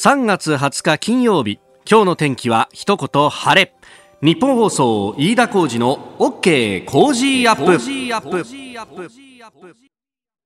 3月20日金曜日今日の天気は一言晴れ。ニッポン放送飯田浩二の OK Cozy up。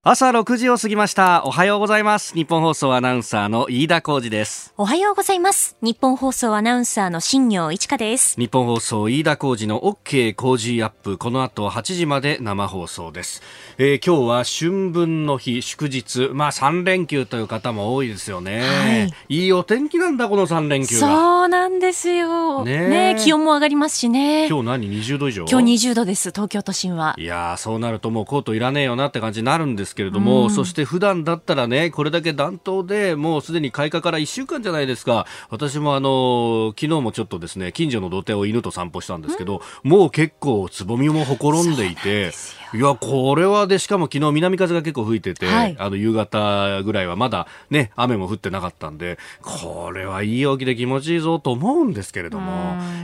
朝6時を過ぎました。おはようございます。ニッポン放送アナウンサーの飯田浩二です。おはようございます。ニッポン放送アナウンサーの新行市佳です。ニッポン放送飯田浩二の OK Cozy up。この後8時まで生放送です、えー、今日は春分の日。祝日。まあ3連休という方も多いですよね、はい、いいお天気なんだこの3連休そうなんですよ。ねね気温も上がりますしね。今日何？20度以上？今日20度です東京都心は。いやそうなるともうコートいらねえよなって感じになるんですですけれども、うん、そして普段だったらね、これだけ暖冬でもうすでに開花から1週間じゃないですか。私もあの、昨日もちょっとですね、近所の土手を犬と散歩したんですけど、うん、もう結構つぼみもほころんでいて、いや、これはで、しかも昨日南風が結構吹いてて、はい、あの、夕方ぐらいはまだね、雨も降ってなかったんで、これはいい陽気で気持ちいいぞと思うんですけれども、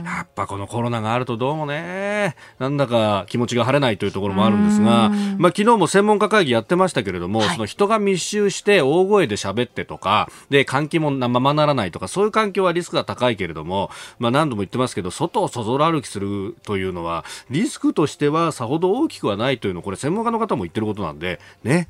やっぱこのコロナがあるとどうもね、なんだか気持ちが晴れないというところもあるんですが、まあ昨日も専門家会議やってましたけれども、はい、その人が密集して大声で喋ってとか、で、換気もままならないとか、そういう環境はリスクが高いけれども、まあ何度も言ってますけど、外をそぞろ歩きするというのは、リスクとしてはさほど大きくはないというの、これ専門家の方も言ってることなんで、ね。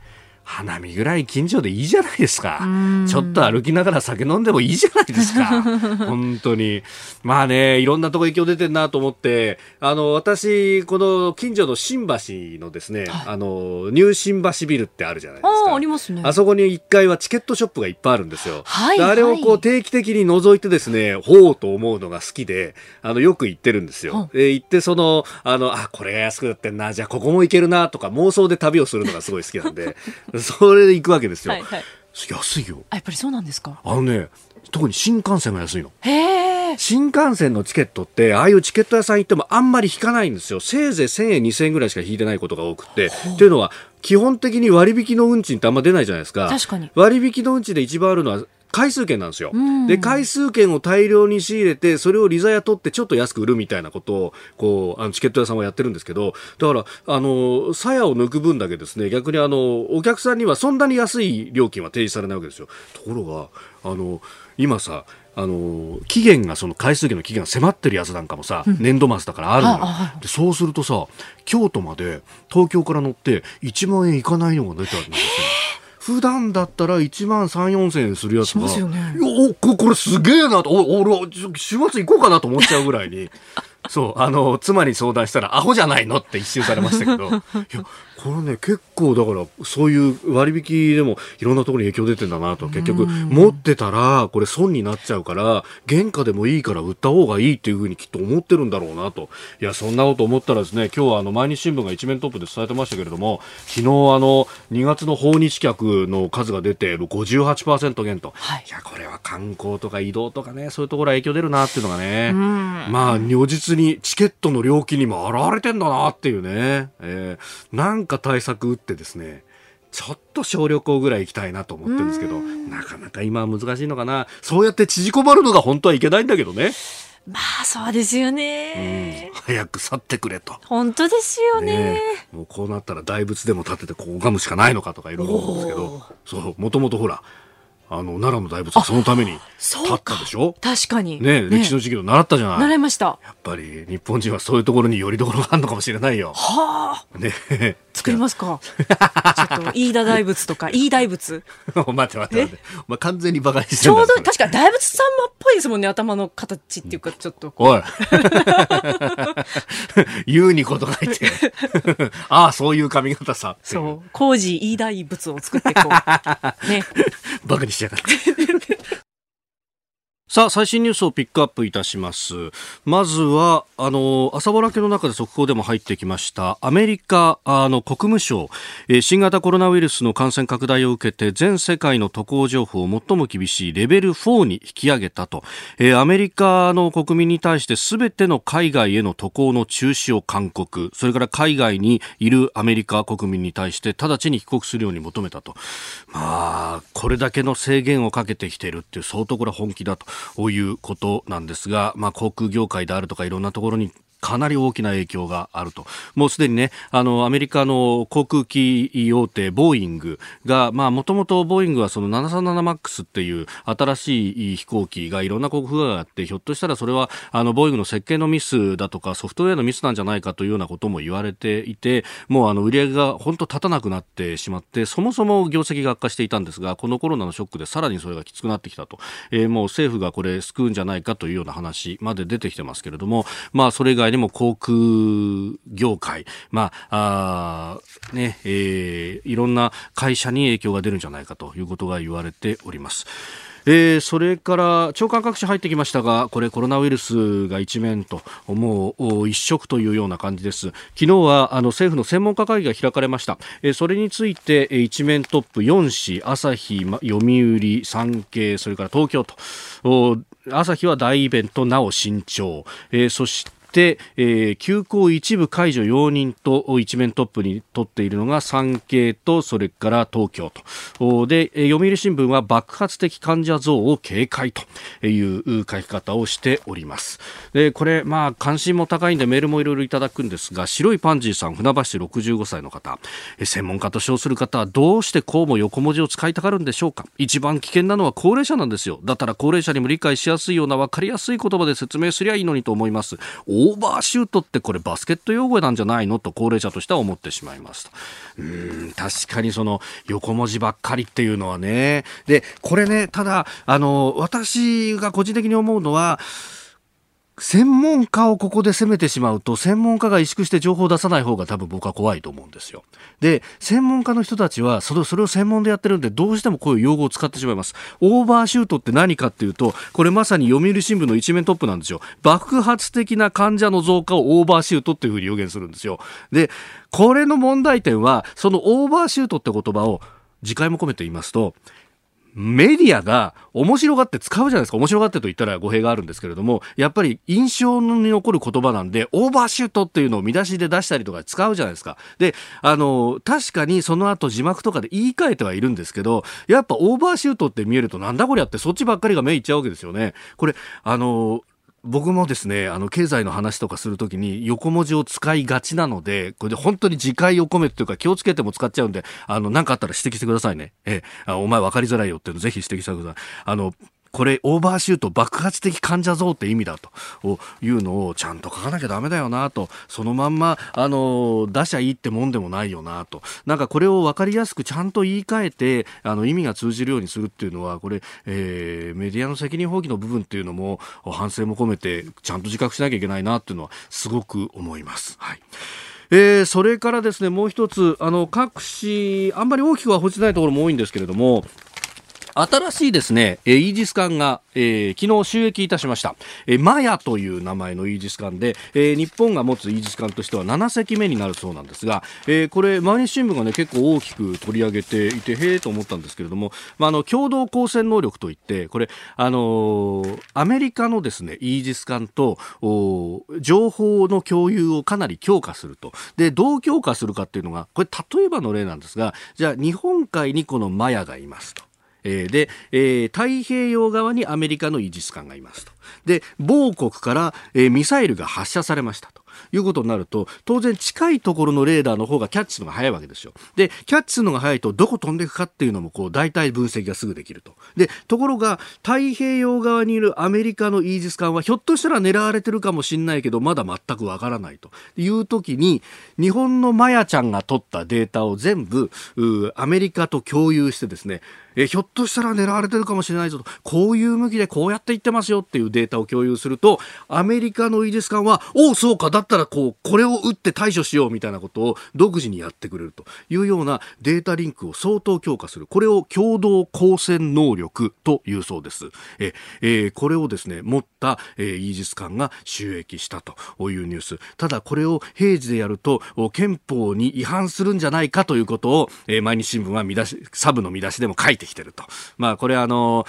花見ぐらい近所でいいじゃないですか。ちょっと歩きながら酒飲んでもいいじゃないですか。本当に。まあね、いろんなとこ影響出てるなと思って、あの、私、この近所の新橋のですね、はい、あの、ニュー新橋ビルってあるじゃないですか。あ、ありますね。あそこに1階はチケットショップがいっぱいあるんですよ。はい。あれをこう定期的に覗いてですね、ほうと思うのが好きで、あの、よく行ってるんですよ。で、行ってその、あの、あ、これが安くなってんな、じゃあここも行けるなとか妄想で旅をするのがすごい好きなんで、それで行くわけですよ。はいはい、安いよ。やっぱりそうなんですか？あのね、特に新幹線が安いの。へ新幹線のチケットって、ああいうチケット屋さん行ってもあんまり引かないんですよ。せいぜい1000円、2000円ぐらいしか引いてないことが多くて。っていうのは、基本的に割引の運賃ってあんま出ないじゃないですか。確かに。割引の運賃で一番あるのは、回数券なんですよ、で回数券を大量に仕入れてそれを利ザヤ取ってちょっと安く売るみたいなことをこうあのチケット屋さんはやってるんですけどだからあの鞘を抜く分だけですね逆にあのお客さんにはそんなに安い料金は提示されないわけですよ。ところがあの今さあの期限がその回数券の期限が迫ってるやつなんかもさ、うん、年度末だからあるのよ、でそうするとさ京都まで東京から乗って1万円いかないのが出てあるんですよ普段だったら1万3、4千円するやつが、ね、おここれすげえなと、お俺、週末行こうかなと思っちゃうぐらいに。そう、あの、妻に相談したら、アホじゃないのって一周されましたけど、いや、これね、結構だから、そういう割引でもいろんなところに影響出てんだなと、結局、持ってたら、これ損になっちゃうから、原価でもいいから売った方がいいっていうふうにきっと思ってるんだろうなと。いや、そんなこと思ったらですね、今日はあの、毎日新聞が一面トップで伝えてましたけれども、昨日あの、2月の訪日客の数が出て、58%減と。はい、いや、これは観光とか移動とかね、そういうところは影響出るなっていうのがね、まあ、如実にチケットの料金にも現れてんだなっていうね、えー、なんか対策打ってですね、ちょっと小旅行ぐらい行きたいなと思ってるんですけど、なかなか今は難しいのかな。そうやって縮こまるのが本当はいけないんだけどね。まあそうですよね、うん、早く去ってくれと。本当ですよね、ね、もうこうなったら大仏でも建ててこう拝むしかないのかとかいろいろ思うんですけど。そうもともとほらあの奈良の大仏はそのために立ったでしょ？確かに。ね歴史の授業習ったじゃない。習いました。やっぱり日本人はそういうところによりどころがあるのかもしれないよ。はあ。ね作りますか？ちょっと飯田大仏とか 飯大仏。待って待って待ってお前完全にバカにしてちょうど確か大仏さんまっぽいですもんね頭の形っていうかちょっと おい。言うにこと書いて。ああそういう髪型さそう。工事飯大仏を作ってこう。ね。バカにしやがって。さあ、最新ニュースをピックアップいたします。まずは、あの、朝ぼらけの中で速報でも入ってきました、アメリカの国務省、え新型コロナウイルスの感染拡大を受けて、全世界の渡航情報を最も厳しいレベル4に引き上げたと、えアメリカの国民に対して全ての海外への渡航の中止を勧告、それから海外にいるアメリカ国民に対して直ちに帰国するように求めたと。まあ、これだけの制限をかけてきているっていう相当これは本気だと。ういうことなんですが、まあ、航空業界であるとかいろんなところにかなり大きな影響があると。もうすでにね、あの、アメリカの航空機大手、ボーイングが、まあ、もともとボーイングはその 737MAX っていう新しい飛行機がいろんな航空があって、ひょっとしたらそれは、あの、ボーイングの設計のミスだとか、ソフトウェアのミスなんじゃないかというようなことも言われていて、もうあの、売り上げが本当立たなくなってしまって、そもそも業績が悪化していたんですが、このコロナのショックでさらにそれがきつくなってきたと。えー、もう政府がこれ救うんじゃないかというような話まで出てきてますけれども、まあ、それ以外にも航空業界、まあ、あね、えー、いろんな会社に影響が出るんじゃないかということが言われております。えー、それから長官各紙入ってきましたがこれコロナウイルスが一面ともう一色というような感じです。昨日はあの政府の専門家会議が開かれました、えー、それについて一面トップ4紙朝日読売産経それから東京と朝日は大イベントなお慎重、えー、そして、えー、休校一部解除容認と一面トップに取っているのが産経とそれから東京と。で読売新聞は爆発的患者増を警戒という書き方をしております。でこれまあ関心も高いんでメールもいろいろいただくんですが白いパンジーさん船橋市65歳の方。専門家と称する方はどうしてこうも横文字を使いたがるんでしょうか。一番危険なのは高齢者なんですよ。だったら高齢者にも理解しやすいような分かりやすい言葉で説明すりゃいいのにと思います。オーバーシュートってこれバスケット用語なんじゃないのと高齢者としては思ってしまいますとうん確かにその横文字ばっかりっていうのはね。でこれねただあの私が個人的に思うのは専門家をここで攻めてしまうと、専門家が萎縮して情報を出さない方が多分僕は怖いと思うんですよ。で、専門家の人たちは、それそれを専門でやってるんで、どうしてもこういう用語を使ってしまいます。オーバーシュートって何かっていうと、これまさに読売新聞の一面トップなんですよ。爆発的な患者の増加をオーバーシュートっていうふうに予言するんですよ。で、これの問題点は、そのオーバーシュートって言葉を、次回も込めて言いますと、メディアが面白がって使うじゃないですか。面白がってと言ったら語弊があるんですけれども、やっぱり印象に残る言葉なんで、オーバーシュートっていうのを見出しで出したりとか使うじゃないですか。で、あの、確かにその後字幕とかで言い換えてはいるんですけど、やっぱオーバーシュートって見えるとなんだこりゃってそっちばっかりが目いっちゃうわけですよね。これ、あの、僕もですね、あの、経済の話とかするときに横文字を使いがちなので、これで本当に自戒を込めてというか気をつけても使っちゃうんで、あの、なんかあったら指摘してくださいね。ええ、お前分かりづらいよっていうのぜひ指摘してください。あの、これオーバーシュート爆発的患者増って意味だというのをちゃんと書かなきゃダメだよなと。そのまんまあの出しゃいいってもんでもないよなと。なんかこれを分かりやすくちゃんと言い換えてあの意味が通じるようにするっていうのはこれ、えー、メディアの責任放棄の部分っていうのも反省も込めてちゃんと自覚しなきゃいけないなっていうのはすごく思います。はい。えー、それからですねもう一つあの各紙あんまり大きくは報じないところも多いんですけれども新しいですね、イージス艦が、えー、昨日収益いたしました。えー、マヤという名前のイージス艦で、えー、日本が持つイージス艦としては7隻目になるそうなんですが、えー、これ、毎日新聞がね、結構大きく取り上げていて、へえと思ったんですけれども、まあ、の、共同光線能力といって、これ、あのー、アメリカのですね、イージス艦と、情報の共有をかなり強化すると。で、どう強化するかっていうのが、これ、例えばの例なんですが、じゃあ、日本海にこのマヤがいますと。えー、で、えー、太平洋側にアメリカのイージス艦がいますと。で、某国から、えー、ミサイルが発射されましたと。いうことになると、当然近いところのレーダーの方がキャッチするのが早いわけですよ。で、キャッチするのが早いと、どこ飛んでいくかっていうのも、こう、大体分析がすぐできると。で、ところが、太平洋側にいるアメリカのイージス艦は、ひょっとしたら狙われてるかもしれないけど、まだ全くわからないという時に、日本のマヤちゃんが取ったデータを全部、アメリカと共有してですね、えひょっとしたら狙われてるかもしれないぞと、こういう向きでこうやって言ってますよっていうデデータを共有すると、アメリカのイージス艦は、おお、そうか、だったらこう、これを打って対処しようみたいなことを独自にやってくれるというようなデータリンクを相当強化する。これを共同光線能力というそうです。え、えー、これをですね、持った、えー、イージス艦が収益したというニュース。ただこれを平時でやると、憲法に違反するんじゃないかということを、えー、毎日新聞は見出し、サブの見出しでも書いてきてると。まあこれあの、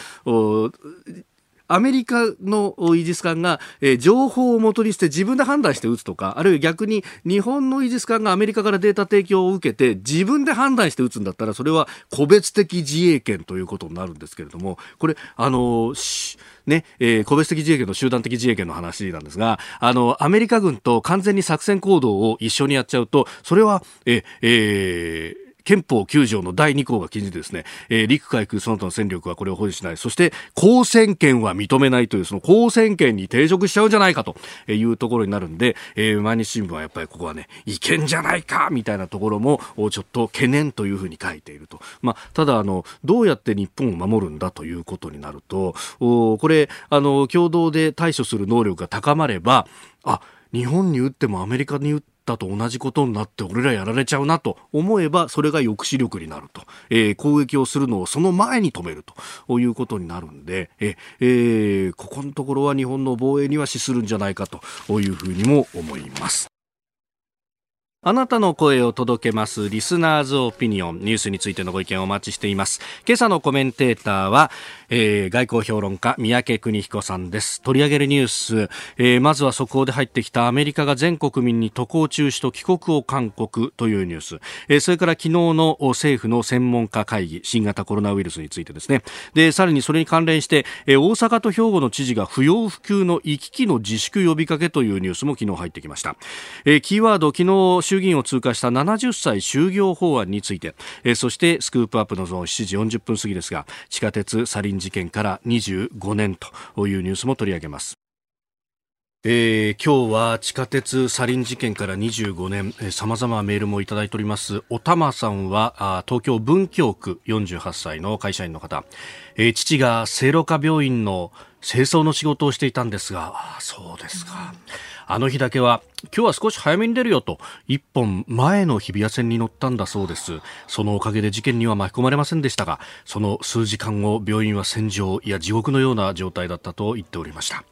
アメリカのイージス艦が、えー、情報を元にして自分で判断して撃つとか、あるいは逆に日本のイージス艦がアメリカからデータ提供を受けて自分で判断して撃つんだったら、それは個別的自衛権ということになるんですけれども、これ、あのーね、えー、個別的自衛権の集団的自衛権の話なんですが、あの、アメリカ軍と完全に作戦行動を一緒にやっちゃうと、それは、え、えー、憲法9条の第2項が禁じてですね、えー、陸海空その他の戦力はこれを保持しない。そして、公選権は認めないという、その公選権に抵触しちゃうんじゃないかというところになるんで、えー、毎日新聞はやっぱりここはね、違憲じゃないかみたいなところも、ちょっと懸念というふうに書いていると。まあ、ただ、あの、どうやって日本を守るんだということになると、おこれ、あの、共同で対処する能力が高まれば、あ、日本に打ってもアメリカに打ってったと同じことになって俺らやられちゃうなと思えばそれが抑止力になると、えー、攻撃をするのをその前に止めるということになるんで、ええー、ここのところは日本の防衛には資するんじゃないかというふうにも思います。あなたの声を届けますリスナーズオピニオンニュースについてのご意見をお待ちしています。今朝のコメンテーターは、えー、外交評論家三宅邦彦さんです。取り上げるニュース、えー、まずは速報で入ってきたアメリカが全国民に渡航中止と帰国を勧告というニュース、えー、それから昨日の政府の専門家会議新型コロナウイルスについてですね。でさらにそれに関連して、えー、大阪と兵庫の知事が不要不急の行き来の自粛呼びかけというニュースも昨日入ってきました、えー、キーワード昨日衆議院を通過した70歳就業法案について、えー、そしてスクープアップのゾーン7時40分過ぎですが地下鉄サリン事件から25年というニュースも取り上げますえー、今日は地下鉄サリン事件から25年、えー、様々メールもいただいております。おたまさんは、東京文京区48歳の会社員の方、えー、父が聖路加病院の清掃の仕事をしていたんですが、そうですか。あの日だけは今日は少し早めに出るよと一本前の日比谷線に乗ったんだそうです。そのおかげで事件には巻き込まれませんでしたがその数時間後病院は戦場いや地獄のような状態だったと言っておりました。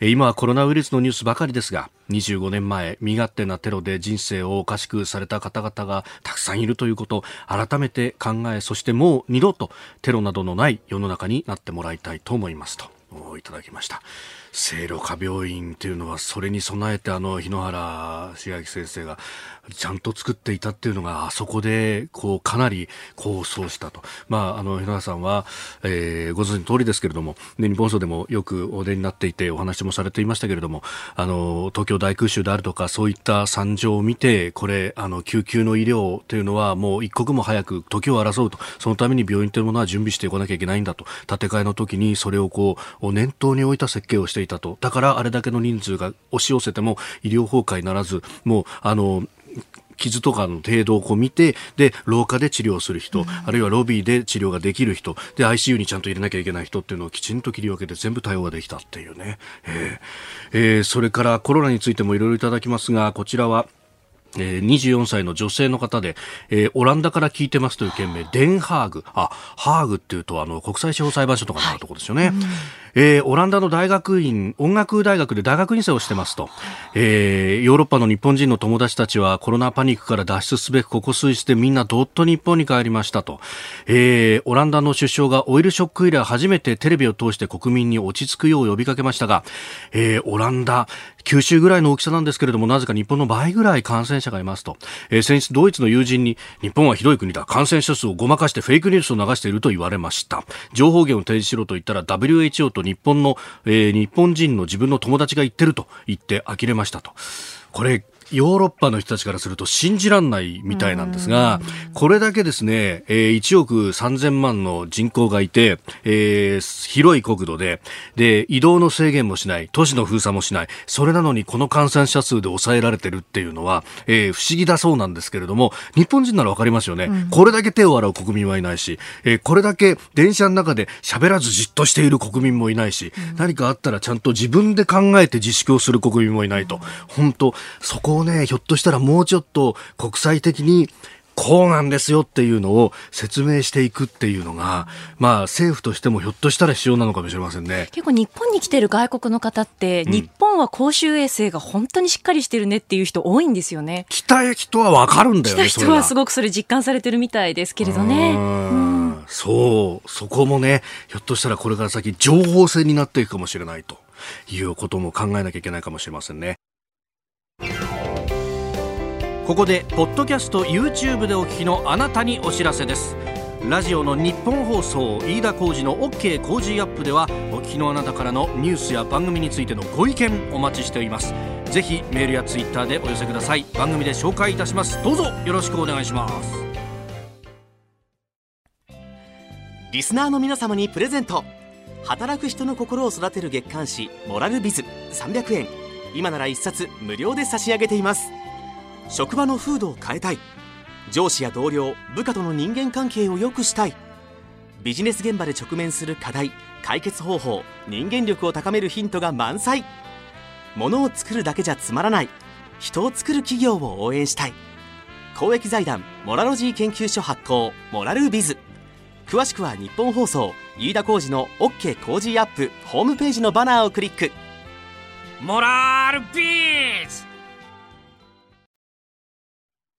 今はコロナウイルスのニュースばかりですが25年前身勝手なテロで人生をおかしくされた方々がたくさんいるということを改めて考えそしてもう二度とテロなどのない世の中になってもらいたいと思いますと。いただきました。聖路加病院というのはそれに備えてあの日野原茂明先生がちゃんと作っていたっていうのがあそこでこうかなり構想したと、まあ、あの日野さんは、えー、ご存知の通りですけれども、ね、日本層でもよくお出になっていてお話もされていましたけれどもあの東京大空襲であるとかそういった惨状を見てこれあの救急の医療というのはもう一刻も早く時を争うと。そのために病院というものは準備していかなきゃいけないんだと。建て替えの時にそれをこう念頭に置いた設計をしていたと。だからあれだけの人数が押し寄せても医療崩壊ならずもうあの傷とかの程度をこう見て、で、廊下で治療する人、うん、あるいはロビーで治療ができる人、で、ICU にちゃんと入れなきゃいけない人っていうのをきちんと切り分けて全部対応ができたっていうね。えー、えー、それからコロナについてもいろいろいただきますが、こちらは、えー、24歳の女性の方で、えー、オランダから聞いてますという件名、デンハーグ。あ、ハーグっていうと、あの、国際司法裁判所とかのあるところですよね。はいうんえー、オランダの大学院、音楽大学で大学院生をしてますと、えー、ヨーロッパの日本人の友達たちはコロナパニックから脱出すべくここ数日でみんなどっと日本に帰りましたと、えー、オランダの首相がオイルショック以来初めてテレビを通して国民に落ち着くよう呼びかけましたが、えー、オランダ、九州ぐらいの大きさなんですけれども、なぜか日本の倍ぐらい感染者がいますと。えー、先日ドイツの友人に、日本はひどい国だ。感染者数をごまかしてフェイクニュースを流していると言われました。情報源を提示しろと言ったら WHO とと日本の、えー、日本人の自分の友達が言ってると言って呆れましたと。これヨーロッパの人たちからすると信じらんないみたいなんですが、これだけですね、えー、1億3000万の人口がいて、えー、広い国土で、で、移動の制限もしない、都市の封鎖もしない、それなのにこの感染者数で抑えられてるっていうのは、えー、不思議だそうなんですけれども、日本人ならわかりますよね、うん。これだけ手を洗う国民はいないし、えー、これだけ電車の中で喋らずじっとしている国民もいないし、うん、何かあったらちゃんと自分で考えて自粛をする国民もいないと。本当そこをね、ひょっとしたらもうちょっと国際的にこうなんですよっていうのを説明していくっていうのが、まあ政府としてもひょっとしたら必要なのかもしれませんね。結構日本に来てる外国の方って、うん、日本は公衆衛生が本当にしっかりしてるねっていう人多いんですよね。来た人はわかるんだよね。来た人はすごくそれ実感されてるみたいですけれどね。うん、そう、そこもね、ひょっとしたらこれから先情報戦になっていくかもしれないということも考えなきゃいけないかもしれませんね。ここでポッドキャスト YouTube でお聞きのあなたにお知らせです。ラジオの日本放送飯田浩司の OK 工事アップではお聞きのあなたからのニュースや番組についてのご意見お待ちしております。ぜひメールやツイッターでお寄せください。番組で紹介いたします。どうぞよろしくお願いします。リスナーの皆様にプレゼント。働く人の心を育てる月刊誌「モラルビズ」300円。今なら1冊無料で差し上げています。職場の風土を変えたい。上司や同僚部下との人間関係を良くしたい。ビジネス現場で直面する課題解決方法人間力を高めるヒントが満載。物を作るだけじゃつまらない。人を作る企業を応援したい。公益財団モラロジー研究所発行モラルビズ。詳しくは日本放送飯田浩司の OK 工事アップホームページのバナーをクリック。モラルビズ!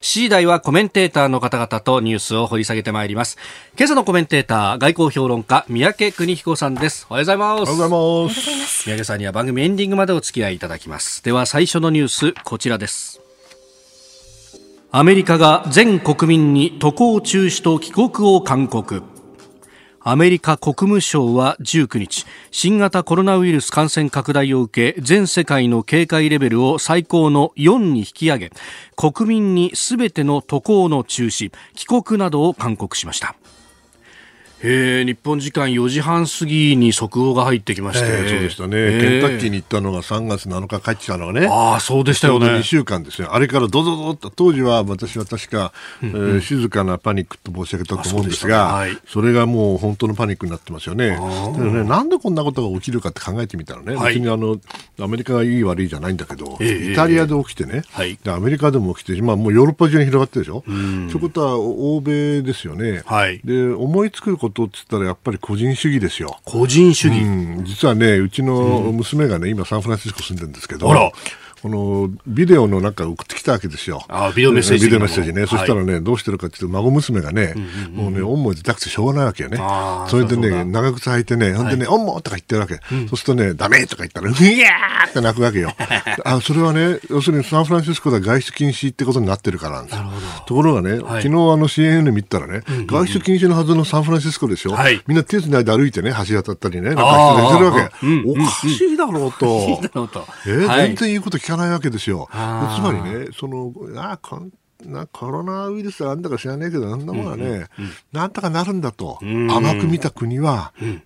C 台はコメンテーターの方々とニュースを掘り下げてまいります。今朝のコメンテーター、外交評論家、三宅邦彦さんです。おはようございます。おはようございます。三宅さんには番組エンディングまでお付き合いいただきます。では最初のニュース、こちらです。アメリカが全国民に渡航中止と帰国を勧告。アメリカ国務省は19日新型コロナウイルス感染拡大を受け全世界の警戒レベルを最高の4に引き上げ国民にすべての渡航の中止帰国などを勧告しました。えー、日本時間4時半過ぎに速報が入ってきまして、えー、そうでしたね、えー、ケンタッキーに行ったのが3月7日帰ってきたのがね、あそうでしたよね。2週間ですよ、あれからどぞぞっと、当時は私は確か、うえー、静かなパニックと申し上げたと思うんですが、それがもう本当のパニックになってますよね、ねなんでこんなことが起きるかって考えてみたらね、はい、別にあのアメリカがいい悪いじゃないんだけど、えー、イタリアで起きてね、アメリカでも起きて、今、もうヨーロッパ中に広がってるでしょ、うん、そういうことは欧米ですよね。はい、で思いつくことって言ったらやっぱりぱり個人主義ですよ。個人主義、うん、実はね、うちの娘がね、今サンフランシスコ住んでるんですけど、このビデオの中送ってきたわけですよ。あビデオメッセージ。ビデオメッセージね。そしたらね、どうしてるかっていうと、孫娘がね、もうね、おんも出たくてしょうがないわけよね。それでね、長靴履いてね、ほんでね、おんもとか言ってるわけ。そうするとね、ダメとか言ったら、うやーって泣くわけよ。あ、それはね、要するにサンフランシスコでは外出禁止ってことになってるからなんですよ。ところがね、昨日あの CNN 見たらね、外出禁止のはずのサンフランシスコでしょ。みんな手つないで歩いてね、橋渡ったりね、なんかしてるわけ。おかしいだろうと。え全然言うこと聞かないわけですよ。つまりね、その、あなコロナウイルスがあんだか知らないけど、あんなものはね、うんうんうん、なんとかなるんだと、甘く見た国は、うん。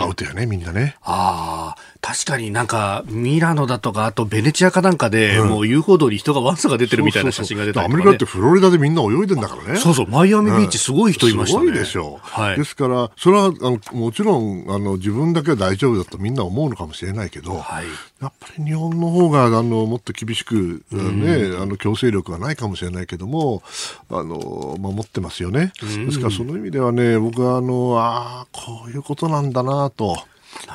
アウトやね、みんなね。ああ、確かになんか、ミラノだとか、あとベネチアかなんかで、うん、もう遊歩道に人がわんさが出てるみたいな写真が出たり、ね、アメリカってフロリダでみんな泳いでんだからね。そうそう、マイアミビーチすごい人いましたね。すごいでしょう。はい、ですから、それはあのもちろんあの自分だけは大丈夫だとみんな思うのかもしれないけど、はい、やっぱり日本の方があのもっと厳しく、ね、あの強制力はないかもしれないけども、あの守ってますよね。ですからその意味ではね、僕はあの、ああ、こういうことなんだなと。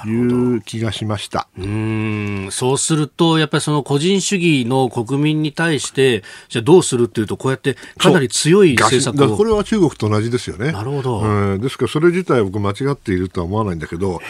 いう気がしました。うん。そうすると、やっぱりその個人主義の国民に対して、じゃあどうするっていうと、こうやってかなり強い政策をこれは中国と同じですよね。なるほど、うん、ですから、それ自体、僕、間違っているとは思わないんだけど、こ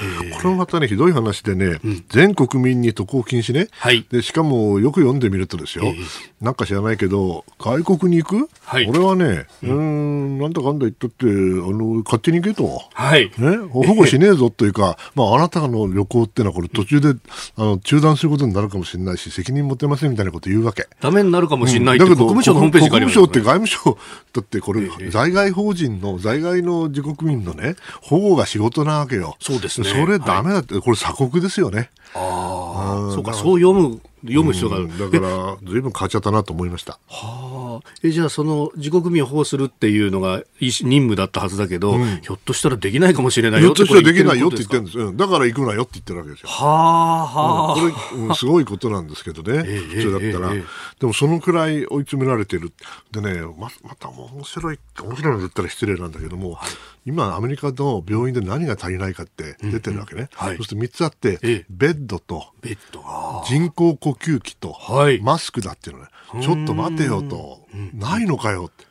れもまたね、ひどい話でね、うん、全国民に渡航禁止ね、はい、でしかもよく読んでみるとですよ、なんか知らないけど、外国に行く、はい、これはね、うん、なんだかんだ言ったって、あの勝手に行けと、はいね、保護しねえぞというか、まあ、あなたの旅行っていうのは、これ、途中であの中断することになるかもしれないし、責任持てませんみたいなこと言うわけ。ダメになるかもしれないって、うん、だけど国務省のホームページ国務省って外務省だって、これ、在外法人の、在外の自国民のね、保護が仕事なわけよ。そうですね。それダメだって、これ鎖国ですよね。ああ、そうか、そう読む読む必要が。ある、だからずいぶん変わっちゃったなと思いました。はあ。えじゃあその自国民を保護するっていうのが任務だったはずだけど、うん、ひょっとしたらできないかもしれないよってひょっとしたらできないよって言ってるんです、うん、だから行くなよって言ってるわけですよ。はあはあ、うん、これ、うん、すごいことなんですけどね、普通だったら、えーえ。ー、でもそのくらい追い詰められてるでねままた面白い面白いの言ったら失礼なんだけども、はい、今アメリカの病院で何が足りないかって出てるわけね、うんうんはい、そして3つあって、えー、ベッドとベッド人工呼吸器と、はい、マスクだっていうのね、ちょっと待てよと、ないのかよって。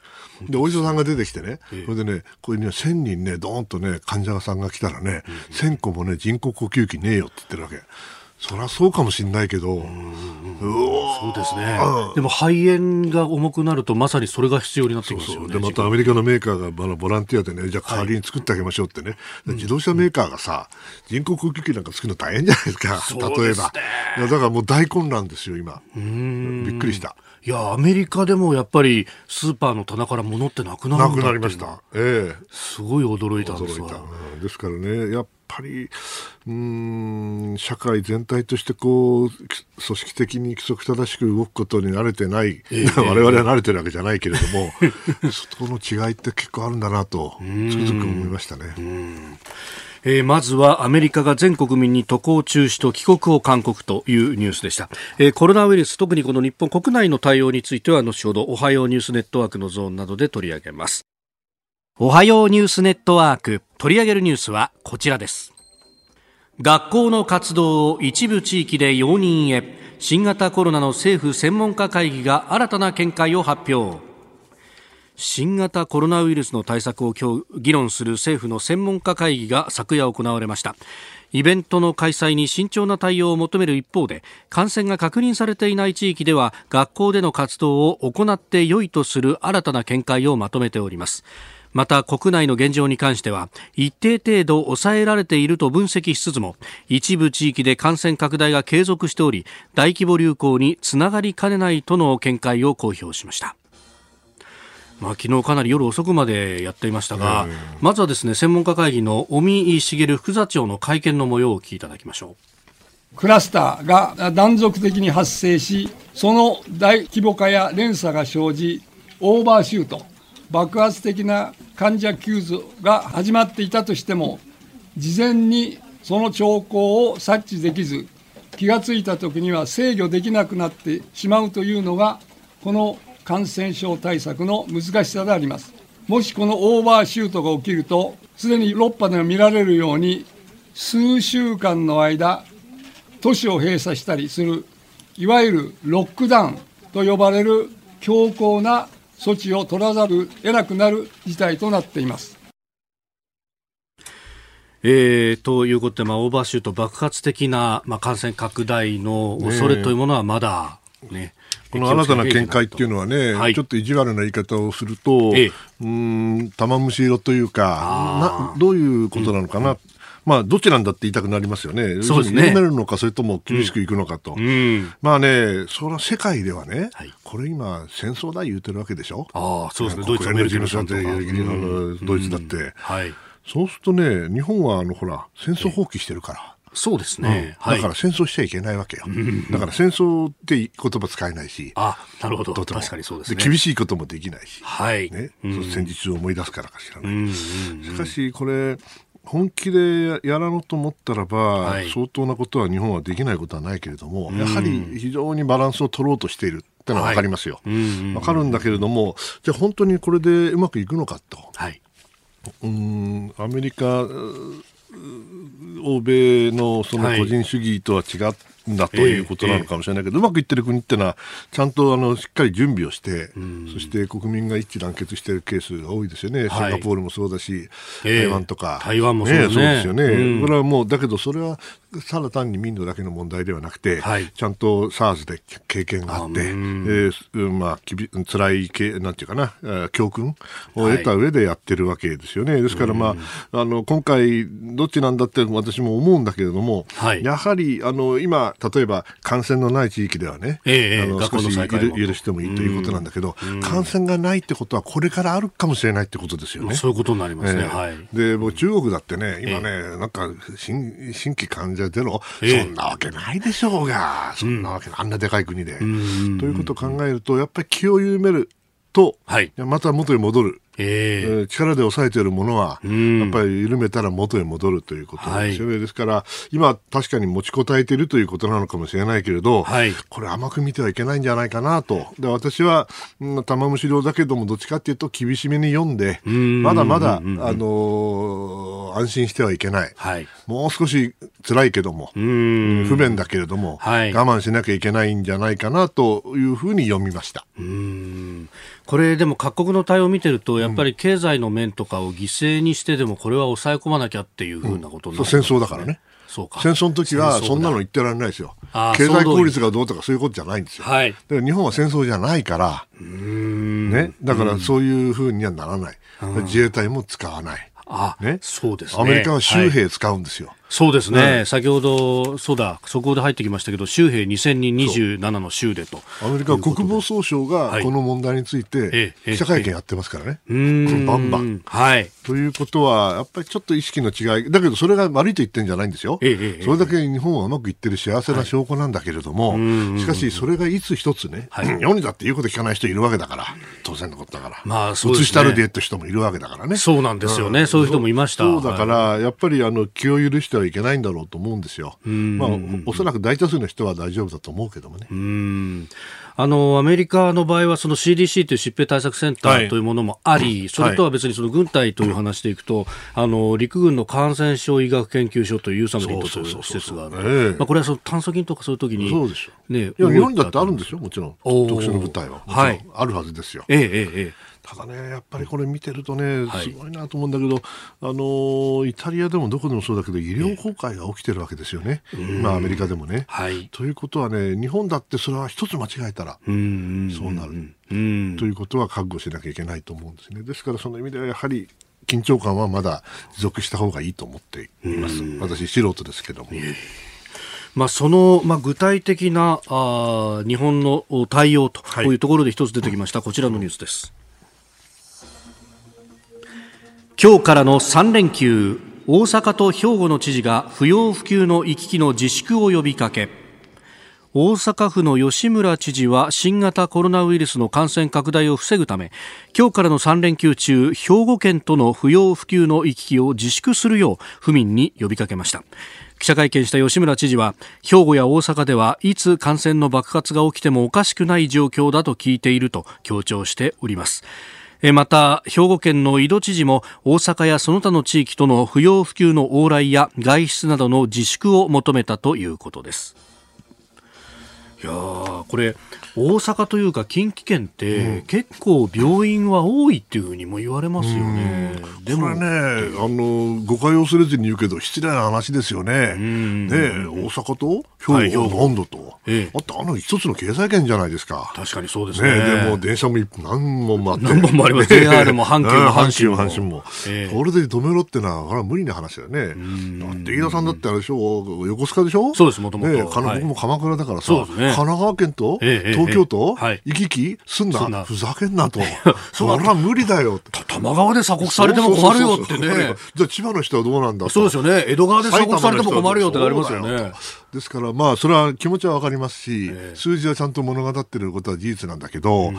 で、お医者さんが出てきてね、それでね、これには1000人ね、どーんとね、患者さんが来たらね、1000個もね、人工呼吸器ねえよって言ってるわけ。そりゃそうかもしれないけど、そうですね。でも肺炎が重くなるとまさにそれが必要になってきますよね。でまたアメリカのメーカーがあのボランティアでね、じゃあ代わりに作ってあげましょうってね、はい、自動車メーカーがさ、人工呼吸器なんか作るの大変じゃないですか、すね、例えば。いやだからもう大混乱ですよ、今。びっくりした。いやアメリカでもやっぱりスーパーの棚から物ってなくなるなくなりました。ええすごい驚いたんですわ。ですからね、やっぱりうん社会全体としてこう組織的に規則正しく動くことに慣れてない、えー、我々は慣れてるわけじゃないけれども、そこの違いって結構あるんだなとつくづく思いましたね。えー、まずはアメリカが全国民に渡航中止と帰国を勧告というニュースでした、えー、コロナウイルス特にこの日本国内の対応については後ほどおはようニュースネットワークのゾーンなどで取り上げますおはようニュースネットワーク。取り上げるニュースはこちらです。学校の活動を一部地域で容認へ。新型コロナの政府専門家会議が新たな見解を発表。新型コロナウイルスの対策を今日議論する政府の専門家会議が昨夜行われました。イベントの開催に慎重な対応を求める一方で感染が確認されていない地域では学校での活動を行って良いとする新たな見解をまとめております。また国内の現状に関しては一定程度抑えられていると分析しつつも一部地域で感染拡大が継続しており大規模流行につながりかねないとの見解を公表しました。まあ、昨日かなり夜遅くまでやっていましたが、まずはですね専門家会議の尾身茂副座長の会見の模様をお聞きいただきましょう。クラスターが断続的に発生しその大規模化や連鎖が生じオーバーシュート爆発的な患者急増が始まっていたとしても、事前にその兆候を察知できず、気がついたときには制御できなくなってしまうというのが、この感染症対策の難しさであります。もしこのオーバーシュートが起きると、すでに6波でも見られるように、数週間の間、都市を閉鎖したりする、いわゆるロックダウンと呼ばれる強硬な措置を取らざる得なくなる事態となっています。えー、ということで、まあ、オーバーシュート爆発的な、まあ、感染拡大の恐れというものはまだね、この新たな見解っていうのはね、はい、ちょっと意地悪な言い方をすると、ええ、うん玉虫色というかな、どういうことなのかな、うんうんまあ、どっちなんだって言いたくなりますよね。そうですね。緩めるのか、それとも厳しくいくのかと。うん、まあね、その世界ではね、はい、これ今、戦争だ言うてるわけでしょ？ああ、そうですね。ドイツ、アメリカのドイツだって。はい。そうするとね、日本は、あの、ほら、戦争放棄してるから。そうですね、うん、だから戦争しちゃいけないわけよ、だから戦争って言葉使えないし、あなるほど、確かにそうです、ね、厳しいこともできないし、はい。ね、うん、戦時中を思い出すからかしらね。しかし、これ、本気でやらうと思ったらば、はい、相当なことは日本はできないことはないけれども、やはり非常にバランスを取ろうとしているってのは分かりますよ。分、はい、かるんだけれども、じゃあ本当にこれでうまくいくのかと。はい、うんアメリカ欧米のその個人主義とは違って、んだということなのかもしれないけど、うまくいってる国っていうのは、ちゃんとあのしっかり準備をして、そして国民が一致団結しているケースが多いですよね、シンガポールもそうだし、台湾とか、台湾もそうですよね、これはもう、だけどそれはただ単に民度だけの問題ではなくて、ちゃんと SARS で経験があって、えーまあ、きび辛いけ、なんていうかな、教訓を得た上でやってるわけですよね。ですから、まあ、あの今回、どっちなんだって私も思うんだけれども、やはりあの今、例えば感染のない地域ではね、えー、あの少し許してもいいということなんだけど、感染がないってことはこれからあるかもしれないってことですよね。そういうことになりますね。えー、はい、で、もう中国だってね、今ね、えー、なんか新新規患者ゼロ、そんなわけないでしょうが、そんなわけ、あんなでかい国で。ということを考えると、やっぱり気を緩めると、はい、また元に戻る。えー、力で抑えているものは、やっぱり緩めたら元へ戻るということですよね。はい、ですから、今、確かに持ちこたえているということなのかもしれないけれど、はい、これ甘く見てはいけないんじゃないかなと。で私は、玉虫色だけども、どっちかっていうと厳しめに読んで、まだまだ、あのー、安心してはいけない。はい、もう少し辛いけども、不便だけれども、はい、我慢しなきゃいけないんじゃないかなというふうに読みました。うんこれでも各国の対応を見てると、やっぱり経済の面とかを犠牲にしてでも、これは抑え込まなきゃっていうふうなことになる、うん、戦争だからね。そうか。戦争の時はそんなの言ってられないですよ。経済効率がどうとかそういうことじゃないんですよ、はい。だから日本は戦争じゃないから、ね、だからそういうふうにはならない、自衛隊も使わない、あ、ね。そうですね。アメリカは州い。兵使うんですよ、そうですね、先ほど、そうだ、速報で入ってきましたけど、州兵2000人27の州でと。アメリカは国防総省はい。がこの問題についええて記者会見やってますからね、バンバン。はい。ということは、やっぱりちょっと意識の違い、だけどそれが悪いと言ってるんじゃないんですよ、ええええそれだけ日本はうまくいってる幸せな証拠なんだけれども、しかしそれがいつ一つね、はい。世にだって言うこと聞かない人いるわけだから、当然のことだから、まあそうですね。移したるでって人もいるわけだからね。そうなんですよね。そういう人もいました。そうだかはい。ら、やっぱりあの気を許してはいけないんだろうと思うんですよ。まあ、おおそらく大多数の人は大丈夫だと思うけどもね。うん。あのアメリカの場合はその CDC という疾病対策センタはい。ーというものもあり、それとは別にその軍隊という話でいくと、あの陸軍の感染症医学研究所というユーサムリットという施設がある、ええ。まあ、これはその炭疽菌とかそういう時に、そうでしょね、いや、日本だってあるんですよ、もちろん。特殊な部隊は。はい。あるはずですよ。えええええただね、やっぱりこれ見てるとね、はいすごいなと思うんだけど、あのーイタリアでもどこでもそうだけど、医療崩壊が起きてるわけですよね。まあ、アメリカでもね。はいということはね、日本だってそれは一つ間違えたら、そうなる。うんということは覚悟しなきゃいけないと思うんですね。ですから、その意味ではやはり、緊張感はまだ持続した方がいいと思っています。私、素人ですけども。まあ、その、まあ、具体的なあー日本のお対応というところで一つ出てきました、こちらのニュースです。今日からの3連休、大阪と兵庫の知事が不要不急の行き来の自粛を呼びかけ、大阪府の吉村知事は新型コロナウイルスの感染拡大を防ぐため今日からの3連休中兵庫県との不要不急の行き来を自粛するよう府民に呼びかけました。記者会見した吉村知事は兵庫や大阪ではいつ感染の爆発が起きてもおかしくない状況だと聞いていると強調しております。また兵庫県の井戸知事も大阪やその他の地域との不要不急の往来や外出などの自粛を求めたということです。いやこれ大阪というか近畿圏って、結構病院は多いっていうふうにも言われますよね。でもこれね、あの、誤解を恐れずに言うけど、失礼な話ですよね。ねえ大阪と？はい兵庫となんだと？ええあってあの一つの経済圏じゃないですか。確かにそうですね。ねえでも電車も何本もあって。何本もあります JR も阪急もうん阪神も阪神も。ええこれで止めろってのは、これは無理な話だよね。だって飯田さんだってあれでしょ、横須賀でしょ？そうです元々ねえかなはい僕も鎌倉だからさ、神奈川県と？ええええ東京都？ええはい。行き来？すんな？な。ふざけんなと。それは無理だよ。玉川で鎖国されても困るよってね。じゃあ千葉の人はどうなんだと。そうですよね。江戸川で鎖国されても困るよってなりますよね。ですから、まあ、それは気持ちはわかりますし、数字はちゃんと物語ってることは事実なんだけど、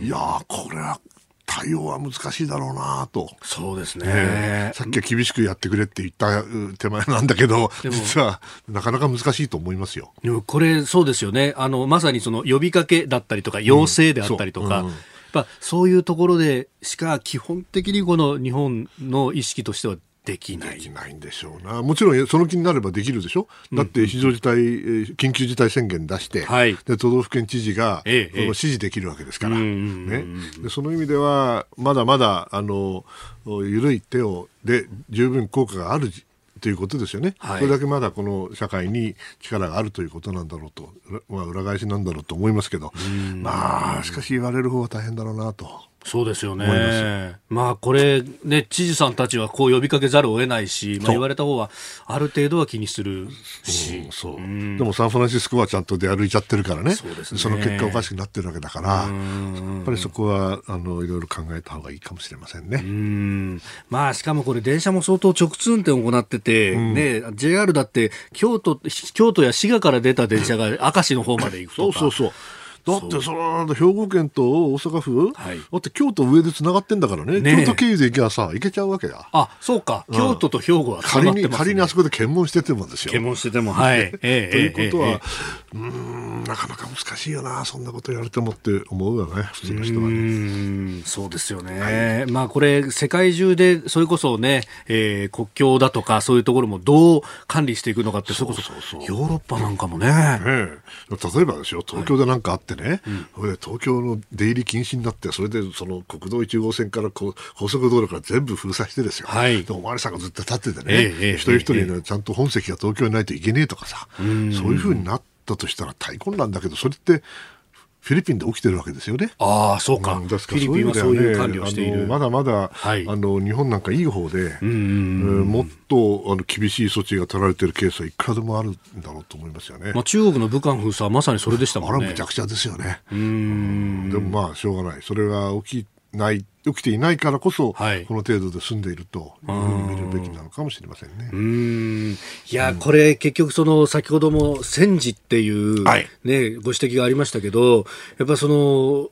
いやー、これは、対応は難しいだろうなと。そうですねね。さっきは厳しくやってくれって言ったう手前なんだけど、実はなかなか難しいと思いますよ。でもこれそうですよね。あの、まさにその呼びかけだったりとか、要請であったりとか、そううんやっぱそういうところでしか基本的にこの日本の意識としてはできない。できないんでしょうな。もちろんその気になればできるでしょ？だって非常事態、えー緊急事態宣言出して、はい。で都道府県知事が、ええその指示できるわけですから、うんうんうんね、でその意味ではまだまだあの緩い手をで十分効果があるじということですよね、はい。それだけまだこの社会に力があるということなんだろうと、裏まあ、裏返しなんだろうと思いますけど、まあしかし言われる方は大変だろうなと。そうですよね。まあこれね、知事さんたちはこう呼びかけざるを得ないし、まあ言われた方はある程度は気にするし。うんそうでもサンフランシスコはちゃんと出歩いちゃってるからねそねの結果おかしくなってるわけだからやっぱりそこはあのいろいろ考えた方がいいかもしれませんね。うんまあしかもこれ電車も相当直通運転を行ってて、ね、JR だって京都、京都や滋賀から出た電車が明石の方まで行くとか。そうそうそう。だってその兵庫県と大阪府、はい。だって京都上でつながってんだからね。ねえ。京都経由で行けばさ行けちゃうわけだあ、そうか。京都と兵庫は繋仮にがってます、ね。仮にあそこで検問しててもですよ。検問してても、はい。ええということは、えええうんなかなか難しいよなそんなこと言われてもって思うよね。普通の人はね。うんそうですよね、まあこれ世界中でそれこそね、えー、国境だとかそういうところもどう管理していくのかってそれこそヨーロッパなんかもね。ねえ。例えばですよ東京でなんかあってね、それで東京の出入り禁止になってそれでその国道1号線から高速道路から全部封鎖してですよ、はい。でお巡りさんがずっと立っててね、ええええ一人一人ね、ちゃんと本籍が東京にないといけねえとかさ、そういうふうになったとしたら大混乱だけどそれってフィリピンで起きてるわけですよね。ああそうか、フィリピンはそういう意管理をしているのまだまだ、はいあの日本なんかいい方で、えーもっとあの厳しい措置が取られているケースはいくらでもあるんだろうと思いますよね。まあ、中国の武漢封鎖はまさにそれでしたもんねあれはむちゃくちゃですよね。うんでもまあしょうがない。それが起きない起きていないからこそ、はい。この程度で済んでいるというふうに見るべきなのかもしれませんね。うーん。いや、これ結局その先ほども戦時っていう、はい。ね、ご指摘がありましたけど、やっぱその、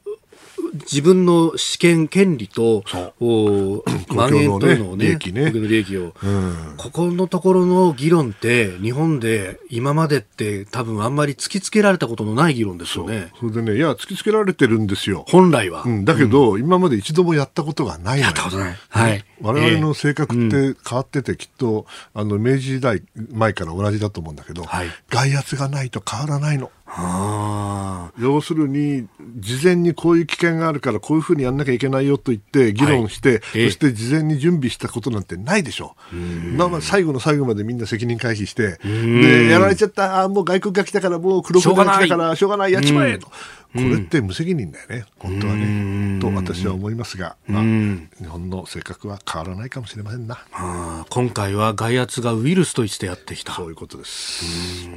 自分の試験権利と、お蔓延 というのをね、の利益を、うん。ここのところの議論って、日本で今までって多分あんまり突きつけられたことのない議論ですよね。それでね、いや、突きつけられてるんですよ。本来は。うん、だけど、今まで一度もやったことがないやったことない。はい。我々の性格って変わってて、きっと、あの、明治時代前から同じだと思うんだけど、はい。外圧がないと変わらないの。あ要するに、事前にこういう危険があるから、こういうふうにやんなきゃいけないよと言って、議論して、ええ。そして事前に準備したことなんてないでしょ。う。まあまあ、最後の最後までみんな責任回避して、で、やられちゃった、あーもう外国が来たから、もう黒船が来たから、しょうがない、やっちまえと。これって無責任だよね、本当はね。と私は思いますが、まあ、日本の性格は変わらないかもしれませんな。あ今回は外圧がウイルスとしてやってきた。そういうことです。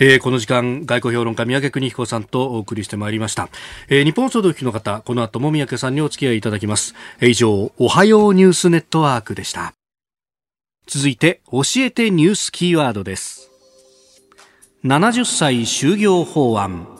えーこの時間、外交評論家、三宅邦彦さんとお送りしてまいりました。えー日本総動機の方、この後も三宅さんにお付き合いいただきます。えー以上、おはようニュースネットワークでした。続いて、教えてニュースキーワードです。70歳就業法案。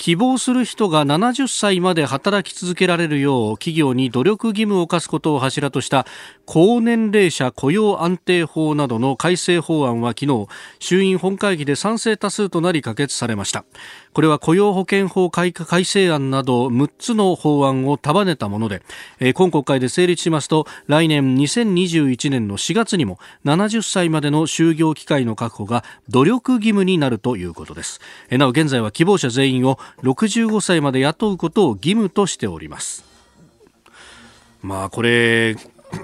希望する人が70歳まで働き続けられるよう企業に努力義務を課すことを柱とした高年齢者雇用安定法などの改正法案は昨日衆院本会議で賛成多数となり可決されました。これは雇用保険法改正案など6つの法案を束ねたもので、えー今国会で成立しますと来年2021年の4月にも70歳までの就業機会の確保が努力義務になるということです。えーなお現在は希望者全員を65歳まで雇うことを義務としております。まあこれ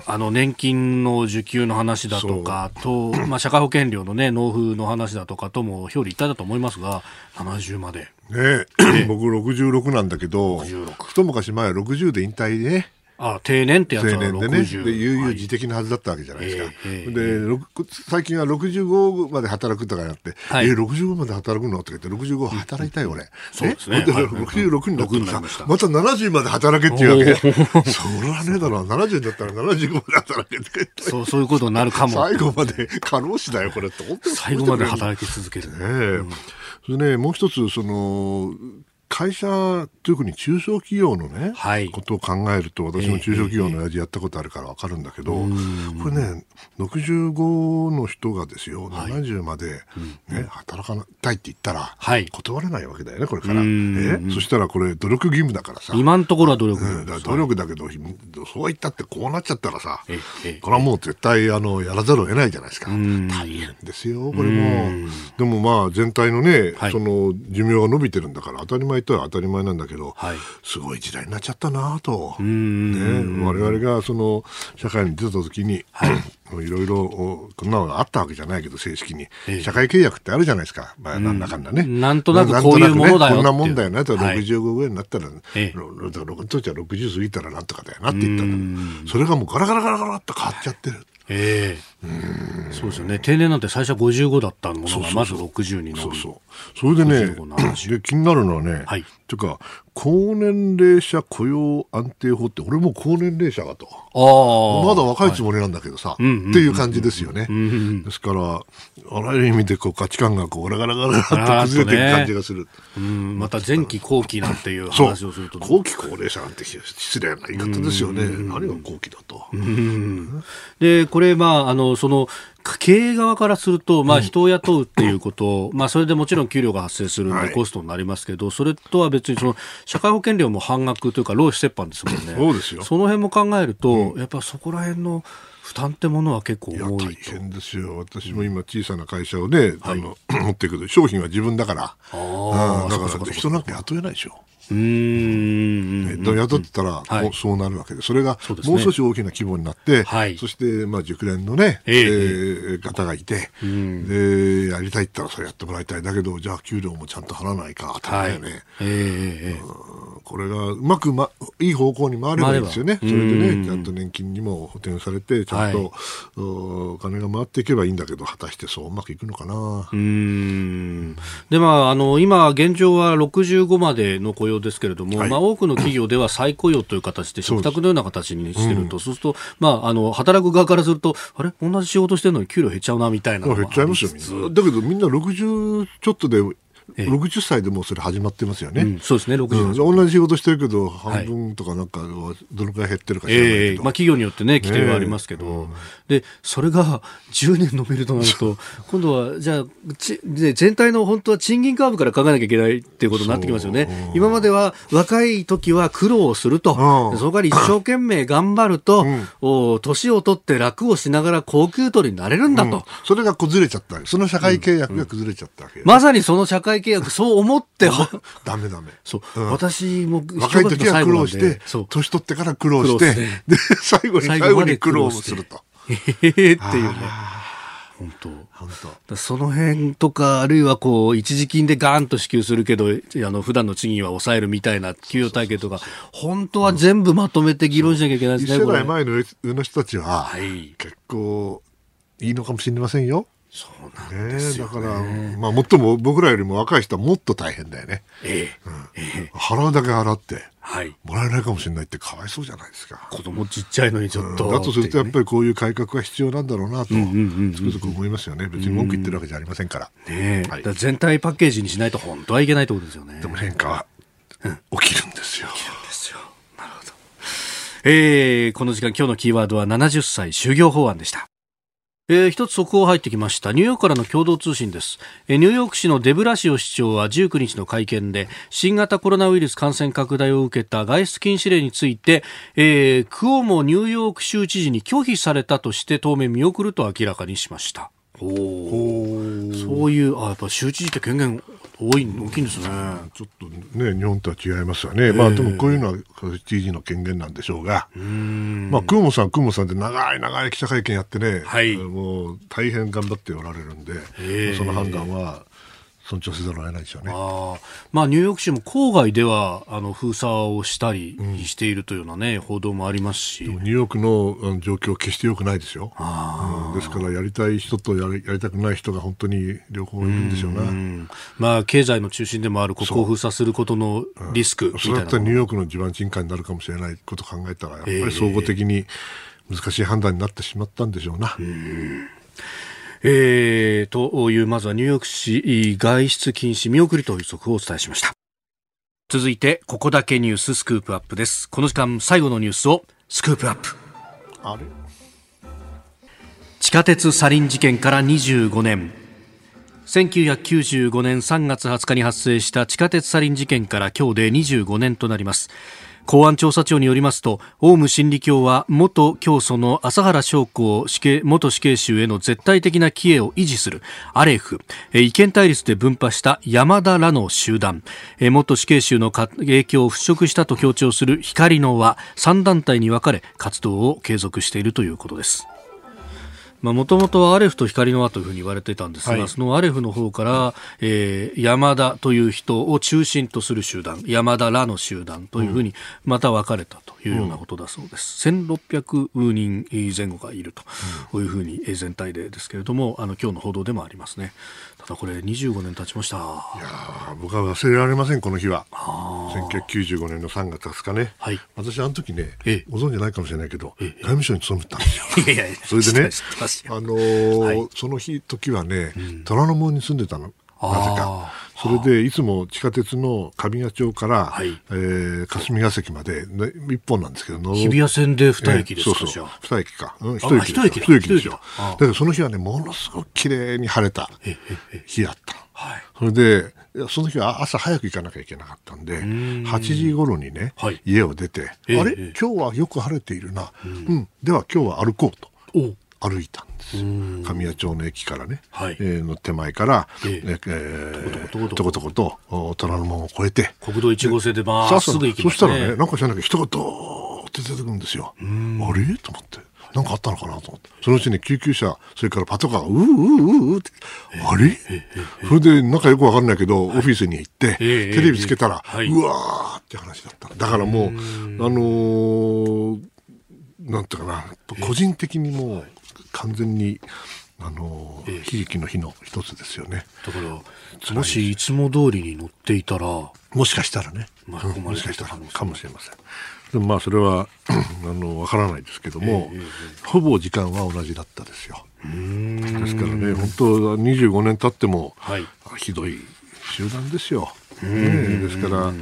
あの年金の受給の話だとかと、まあ、社会保険料の、ね、納付の話だとかとも表裏一体だと思いますが70まで。ねえ。僕66なんだけど、66一昔前は60で引退でね、あ定年ってやつは定年でね、60で悠々自適なはずだったわけじゃないですか。ええええで、最近は65まで働くとかになって、はい。え、65まで働くの？とか言って、65働いたよ、俺。そうですね。え？はい。66になった6になりました。らさ、また70まで働けっていうわけ。それはねえだろ、70だったら75まで働けって。そうそういうことになるかも。最後まで過労死だよ、これって。最後まで働き続ける、ねえ、それね、もう一つ、その、会社、特に中小企業のね、はい。ことを考えると、私も中小企業の親父やったことあるから分かるんだけど、これね、65の人がですよ、70まで、ね、働かたいって言ったら、はい。断れないわけだよね、これから。ん。えそしたらこれ、努力義務だからさ。今のところは努力義うん。だ努力だけど、そう言ったってこうなっちゃったらさええええ、これはもう絶対あのやらざるを得ないじゃないですか。大変ですよ、これも。でもまあ全体のね、はい。その寿命が伸びてるんだから当たり前とは当たり前なんだけど、はい。すごい時代になっちゃったなと。んね、我々がその社会に出た時に、い。ろいろおこんなのがあったわけじゃないけど正式に、ええ。社会契約ってあるじゃないですか、まあ、なんだかんだね、なんとなくこういうものだよこんなもんだよねと。はい。65ぐらいになったら、当時は60過ぎたらなんとかだよなって言ったんだそれがもうガラガラガラガラっと変わっちゃってる。ええ。そうですよね。定年なんて最初は55だったものがまず60になるそうそう。それでね55 70、で気になるのはね、はい。ていうか、高年齢者雇用安定法って、俺も高年齢者がと。ああまだ若いつもりなんだけどさ、っていう感じですよね。ですから、あらゆる意味でこう価値観がこうガラガラガラガと崩れていく感じがする。うんまた前期後期なんていう話をすると。後期高齢者なんて失礼な言い方ですよね。何が後期だと。でこれ、まあ、あのその経営側からすると、まあ、人を雇うっていうことを、まあ、それでもちろん給料が発生するんで、コストになりますけど、それとは別にその社会保険料も半額というか、労使折半ですもんね。そうですよ。その辺も考えると、やっぱそこら辺の負担ってものは結構いや大重いと。変ですよ、私も今、小さな会社をね、あの 持っていくけど、商品は自分だから、あうん。だから人なんか雇えないでしょ。うーん。雇ってたら、うそうなるわけで、それがもう少し大きな規模になって、はいそして、まあ、熟練のね、えええー方がいて、で、やりたいって言ったらそれやってもらいたい。だけど、じゃあ給料もちゃんと払わないか、当たり前よね。これがうまく、ま、いい方向に回ればいいですよね。それでね、ちゃんと年金にも補填されて、ちゃんと、おお金が回っていけばいいんだけど、果たしてそううまくいくのかな。うーんでまあ、あの今、現状は65までの雇用ですけれども、はい。まあ、多くの企業では再雇用という形で、食卓のような形にしてると、そうすると、まあ、あの働く側からすると、あれ、同じ仕事してるのに給料減っちゃうなみたいな減っちゃいますよ。だけど、みんな60ちょっとで、ええ。60歳でもうそれ始まってますよね。うんそうですね、60うん、同じ仕事してるけど、半分とかなんか、どのくらい減ってるか知らないけど。ええまあ、企業によってね、規定はありますけど、で、それが10年伸びるとなると、今度は、じゃあ、ちで全体の本当は賃金カーブから考えなきゃいけないっていうことになってきますよね。今までは若い時は苦労をすると、そこから一生懸命頑張ると、ん。お年を取って楽をしながら高級取りになれるんだと。それが崩れちゃった。その社会契約が崩れちゃったわけ。よ、まさにその社会契約、そう思って、ダメダメ。そう、うん私も若い時は苦労して年取ってから苦労して、で、最後に最後に苦労をすると。へへへっていうね。本当。本当。だその辺とか、あるいはこう、一時金でガーンと支給するけど、あの、普段の賃金は抑えるみたいな給与体系とか、本当は全部まとめて議論しなきゃいけないですね、一世代前の上の人たちは、はい。結構いいのかもしれませんよ。そうなんねですよ、だから、ね。まあ、もっとも僕らよりも若い人はもっと大変だよね。ええ。払うだけ払って、はい。もらえないかもしれないってかわいそうじゃないですか。子供ちっちゃいのにちょっと。だとするとやっり。ぱりこういう改革が必要なんだろうなと、んうんうんつくづく思いますよね。別に文句言ってるわけじゃありませんから。ねえ、はいら全体パッケージにしないと本当はいけないってことですよね。でも変化は起きるんですよ。ですよ。なるほど。えー、この時間今日のキーワードは70歳就業法案でした。えー、一つ速報入ってきました。ニューヨークからの共同通信です。えーニューヨーク市のデブラシオ市長は19日の会見で、新型コロナウイルス感染拡大を受けた外出禁止令について、えー、クオモニューヨーク州知事に拒否されたとして当面見送ると明らかにしました。おーそういう、あ、やっぱ州知事って権限多い、大きいんですね。ちょっとね、日本とは違いますよね。まあでもこういうのは知事の権限なんでしょうが、まあ、クーモさん、クーモさんで長い長い記者会見やってね、はい。もう大変頑張っておられるんで、え。その判断は尊重せざるを得ないでしょうね。ああまあ、ニューヨーク市も郊外ではあの封鎖をしたりしているというような、ね報道もありますし、ニューヨークの状況は決して良くないですよ。うん。ですから、やりたい人とやりやりたくない人が本当に両方いるんでしょうな。うん。まあ、経済の中心でもあるここを封鎖することのリスクみたいなそれだったらニューヨークの地盤沈下になるかもしれないことを考えたら、やっぱええり総合的に難しい判断になってしまったんでしょうな。えー、という、まずはニューヨーク市外出禁止見送りという速報をお伝えしました。続いて、ここだけニューススクープアップです。この時間、最後のニュースをスクープアップ。あれ？地下鉄サリン事件から25年1995年3月20日に発生した地下鉄サリン事件から今日で25年となります公安調査庁によりますとオウム真理教は元教祖の麻原将校死刑元死刑囚への絶対的な帰依を維持するアレフ意見対立で分派した山田らの集団。元死刑囚の影響を払拭したと強調する光の輪3団体に分かれ活動を継続しているということです。もともとはアレフと光の輪というふうに言われていたんですが、はい。そのアレフの方から、えー山田という人を中心とする集団山田らの集団というふうにまた分かれたというようなことだそうです、1600人前後がいるというふうにえー全体でですけれどもあの今日の報道でもありますねただこれ25年経ちましたいやー僕は忘れられません、この日は。1995年の3月20日ね。はい私、あの時ね、ええご存知ないかもしれないけど、ええ外務省に勤めてたんですよ。いやいやそれでねあのーはいその日、時はね、虎ノ門に住んでたの。なぜか。それでいつも地下鉄の神谷町から、はい。えー霞ヶ関まで、ね、一本なんですけど、日比谷線で二駅ですか、ええそうそう。じゃあ。二駅か。うん、一駅ですよ。一駅ですよ。だ。ああ。だけどその日はね、ものすごく綺麗に晴れた。日だった。はい。それで、その日は朝早く行かなきゃいけなかったんで、8時頃にね、はい。家を出て、ええあれ、ええ。今日はよく晴れているな。うん、では今日は歩こうと。お歩いたんです。神谷町の駅からね、はいえーの手前から、ええええトコトコとことことお虎ノ門を越えて、国道1号線でまっすぐ行きそますね。したらね、なんか知らないけど、人がドーって出てくるんですよ。あれと思って。なんかあったのかなと思って。そのうちに救急車、それからパトカーが、うーうーうーって、あれそれで、なんかよくわかんないけど、オフィスに行って、ええテレビつけたら、はいうわーって話だった。だからもう、あのーなんていうかな、個人的にもう、完全に、あのー悲劇の日の一つですよね。だから、もしいつも通りに乗っていたら、もしかしたらね。まれてもしかしたらかもしれません。でもまあそれは あのわからないですけども、ほぼ時間は同じだったですよ。ですからね、本当25年経っても、はいひどい集団ですよ。ですから、あ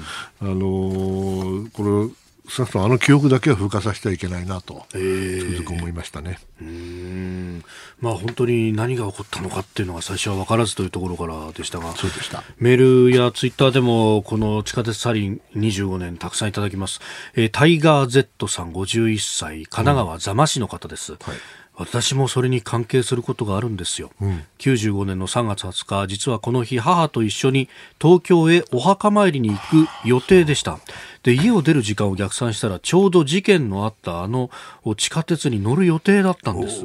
のーこれ少なくともあの記憶だけは風化させてはいけないなと、つくづく思いましたね。うーんまあ本当に何が起こったのかっていうのが最初は分からずというところからでしたが、そうでした。メールやツイッターでもこの地下鉄サリン25年たくさんいただきます。えータイガー Z さん51歳、神奈川座間市の方です。私もそれに関係することがあるんですよ、95年の3月20日実はこの日母と一緒に東京へお墓参りに行く予定でしたで家を出る時間を逆算したらちょうど事件のあったあの地下鉄に乗る予定だったんです。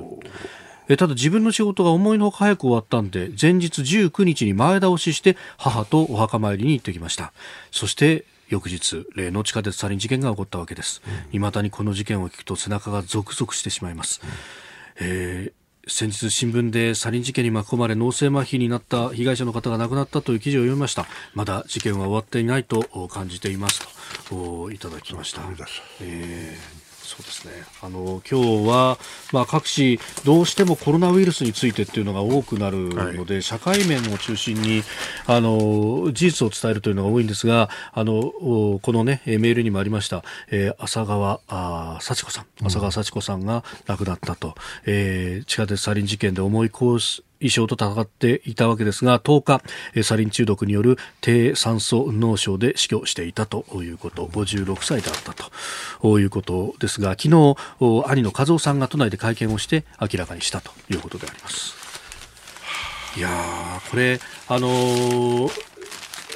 えただ自分の仕事が思いのほか早く終わったんで前日19日に前倒しして母とお墓参りに行ってきました。そして翌日例の地下鉄サリン事件が起こったわけです。未だにこの事件を聞くと背中がゾクゾクしてしまいます、えー先日新聞でサリン事件に巻き込まれ脳性麻痺になった被害者の方が亡くなったという記事を読みました。まだ事件は終わっていないと感じていますとおいただきました。えーそうですね。あの今日はまあ各紙どうしてもコロナウイルスについてっていうのが多くなるので、社会面を中心にあの事実を伝えるというのが多いんですが、あのおこのねえーメールにもありました、えー浅川幸子さん、浅川幸子さんが亡くなったと、えー地下鉄サリン事件で重いコース衣装と戦っていたわけですが10日えーサリン中毒による低酸素脳症で死去していたということ56歳であったということですが昨日お兄の和夫さんが都内で会見をして明らかにしたということであります。いやーこれあのー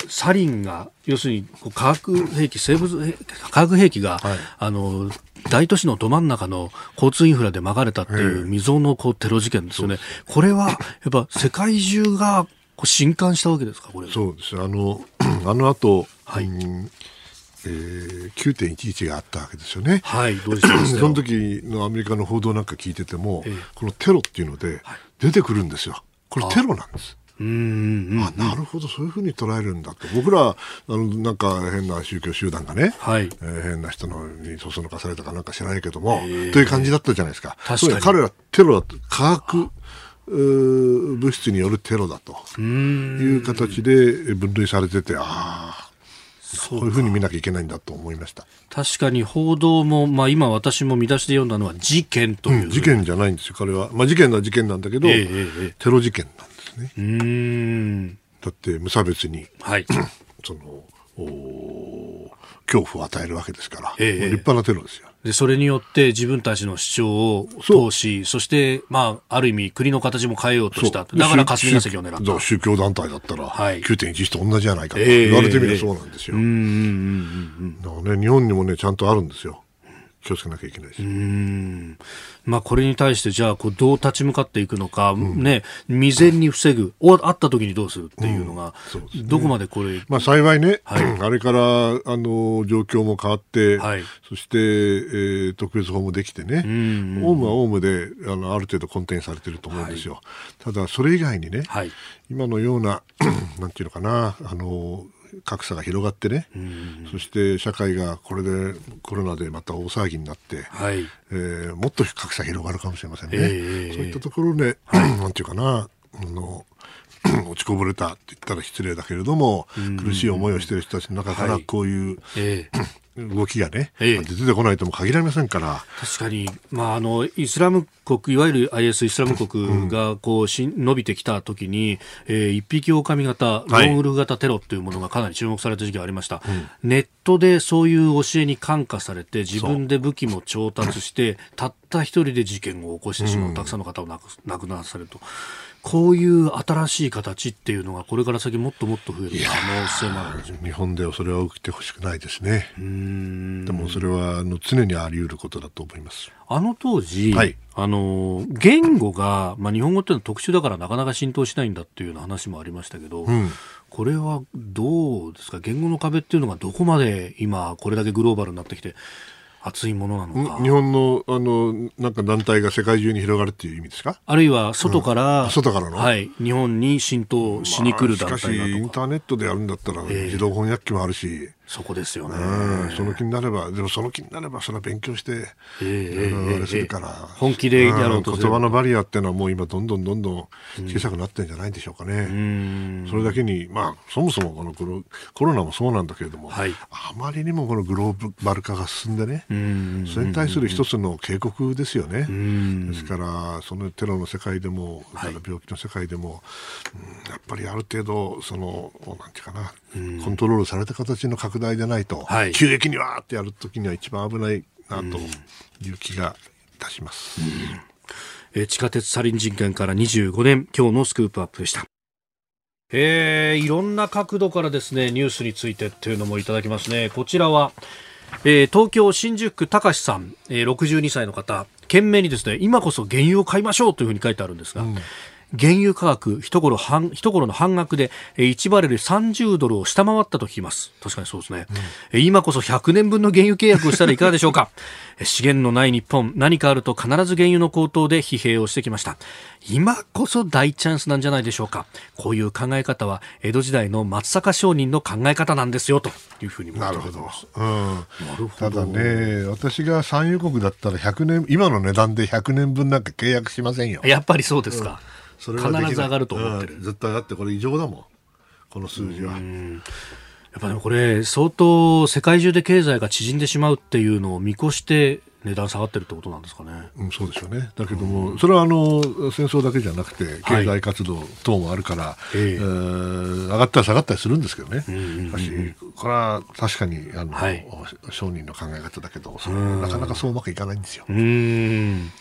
サリンが要するに化学兵器生物兵化学兵器が、あの大都市のど真ん中の交通インフラでまかれたっていう未曾有のこうテロ事件ですよね。これは やっぱ世界中がこう震撼したわけですかこれ。そうですあの あの後、はいうんえー9.11があったわけですよね。はい、どうして ですその時のアメリカの報道なんか聞いてても、ええこのテロっていうので出てくるんですよ。これテロなんです。うーんうんあなるほど、そういうふうに捉えるんだと。僕ら、あの、なんか変な宗教集団がね、はいえー変な人のにそそのかされたかなんか知らないけども、という感じだったじゃないですか。確かに彼らテロだと、化学、うー物質によるテロだという形で分類されてて、ああ、こういうふうに見なきゃいけないんだと思いました。確かに報道も、まあ、今私も見出しで読んだのは事件という。事件じゃないんですよ、彼は。まあ事件は事件なんだけど、ええええテロ事件なんですね。うーん。だって無差別に、はい。その、お恐怖を与えるわけですから、ええ立派なテロですよ。で、それによって自分たちの主張を通し、そして、まあ、ある意味国の形も変えようとした。だからで霞が関を狙った。宗宗教団体だったら、はい9.11と同じじゃないかとええ言われてみればそうなんですよ。日本にもね、ちゃんとあるんですよ。気をつけなきゃいけないです。うんうん。うん。まあ、これに対して、じゃあ、こう、どう立ち向かっていくのか、ね、未然に防ぐ、おあった時にどうするっていうのが、そうですねどこまでこれ、まあ幸いね、はい あれから、あの、状況も変わって、はいそして、えー特別法もできてね、んオウムはオウムで、あの、ある程度コンテンツされてると思うんですよ。ただ、それ以外にね、はい。今のような、なんていうのかな、あの、格差が広がってね、そして社会がこれでコロナでまた大騒ぎになって、はい。えーもっと格差広がるかもしれませんね。ええそういったところで、なんていうかな、あの、落ちこぼれたって言ったら失礼だけれども、苦しい思いをしている人たちの中からこういう、ええ 動きがね、ええ。出てこないとも限られませんから、確かに、まあ、あのイスラム国、いわゆる IS イスラム国がこうし伸びてきたときに、えー一匹狼型、ロはい。ンウルフ型テロというものがかなり注目された時期がありました、ネットでそういう教えに感化されて、自分で武器も調達して、たった一人で事件を起こしてしまう、たくさんの方を亡く亡くならされると。こういう新しい形っていうのがこれから先もっともっと増える可能性もあるんですよ。日本ではそれは起きてほしくないですね。でもそれはあの常にあり得ることだと思います。あの当時、はいあの言語が、まあ、日本語っていうのは特殊だからなかなか浸透しないんだっていうような話もありましたけど、んこれはどうですか？言語の壁っていうのがどこまで今これだけグローバルになってきて熱いものなのか。日本のあのなんか団体が世界中に広がるっていう意味ですか？あるいは外から、うん。外からの？はい、日本に浸透しに来る団まあしかしインターネットでやるんだったらええ。自動翻訳機もあるし、そこですよね。うんその気になればでもその気になればそれは勉強して本気でやろうと言葉のバリアっていうのはもう今どんどんどんどん小さくなってるんじゃないでしょうかね。うん。それだけに、まあ、そもそもこのコロナもそうなんだけれども、はい。あまりにもこのグローバル化が進んでね、ん。それに対する一つの警告ですよね。ん。ですから、そのテロの世界でも、から病気の世界でも、うんやっぱりある程度、その、なんていうかな、コントロールされた形の拡大でないと、はい急激にわーってやるときには一番危ないなという気がいたします。えー地下鉄サリン事件から25年今日のスクープアップでした。えーいろんな角度からですねニュースについてっていうのもいただきますね。こちらは、えー東京新宿区高志さん、えー62歳の方懸命にですね今こそ原油を買いましょうというふうに書いてあるんですが、原油価格一頃半一頃の半額でえー1バレル30ドルを下回ったと聞きます。確かにそうですね、えー今こそ100年分の原油契約をしたらいかがでしょうか？えー資源のない日本何かあると必ず原油の高騰で疲弊をしてきました。今こそ大チャンスなんじゃないでしょうか？こういう考え方は江戸時代の松坂商人の考え方なんですよというふうにもなるほど。うん。なるほたどだね、私が産油国だったら100年、今の値段で100年分なんか契約しませんよ。やっぱりそうですか、それ必ず上がると思ってるうん絶対だってこれ異常だもん。この数字は。やっぱでもこれ、相当世界中で経済が縮んでしまうっていうのを見越して値段下がってるってことなんですかね。うん、そうでしょうね。だけども、それはあの戦争だけじゃなくて、経済活動等もあるから、えええー上がったり下がったりするんですけどね。しかし、これは確かにあの、はい商人の考え方だけど、そのなかなかそううまくいかないんですよ。うーん。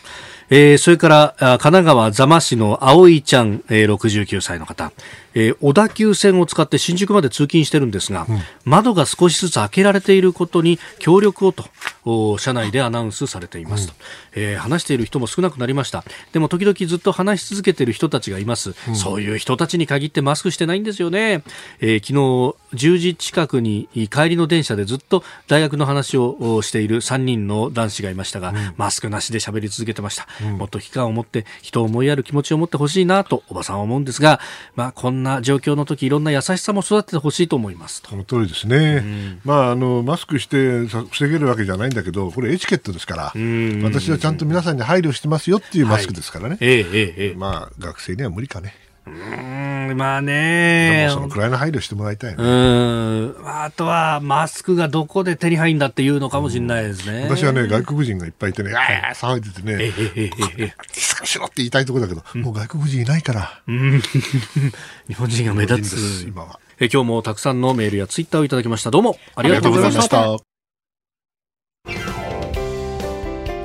えーそれから、あ神奈川座間市の葵ちゃん、えー69歳の方、えー小田急線を使って新宿まで通勤してるんですが、窓が少しずつ開けられていることに協力をと、お車内でアナウンスされていますと、えー話している人も少なくなりました。でも時々ずっと話し続けている人たちがいます。そういう人たちに限ってマスクしてないんですよね。えー昨日、10時近くに帰りの電車でずっと大学の話をおしている3人の男子がいましたが、マスクなしで喋り続けてました。もっと危機感を持って人を思いやる気持ちを持ってほしいなとおばさんは思うんですが、まあこんな状況の時いろんな優しさも育ててほしいと思いますと。その通りですね、まあ、あのマスクしてさ防げるわけじゃないんだけど、これエチケットですから、ん私はちゃんと皆さんに配慮してますよっていうマスクですからね、ええええええまあ、学生には無理かね、うーんまあでねもそのくらいの配慮してもらいたいね。うーんあとはマスクがどこで手に入るんだっていうのかもしれないですね。私はね、外国人がいっぱいいてね、ああ、騒いでてええね、えええええしろって言いたいところだけど、もう外国人いないから、え 日本人が目立つ。今は。え今日もたくさんのメールやツイッターをいただきました。どうもありがとうございました。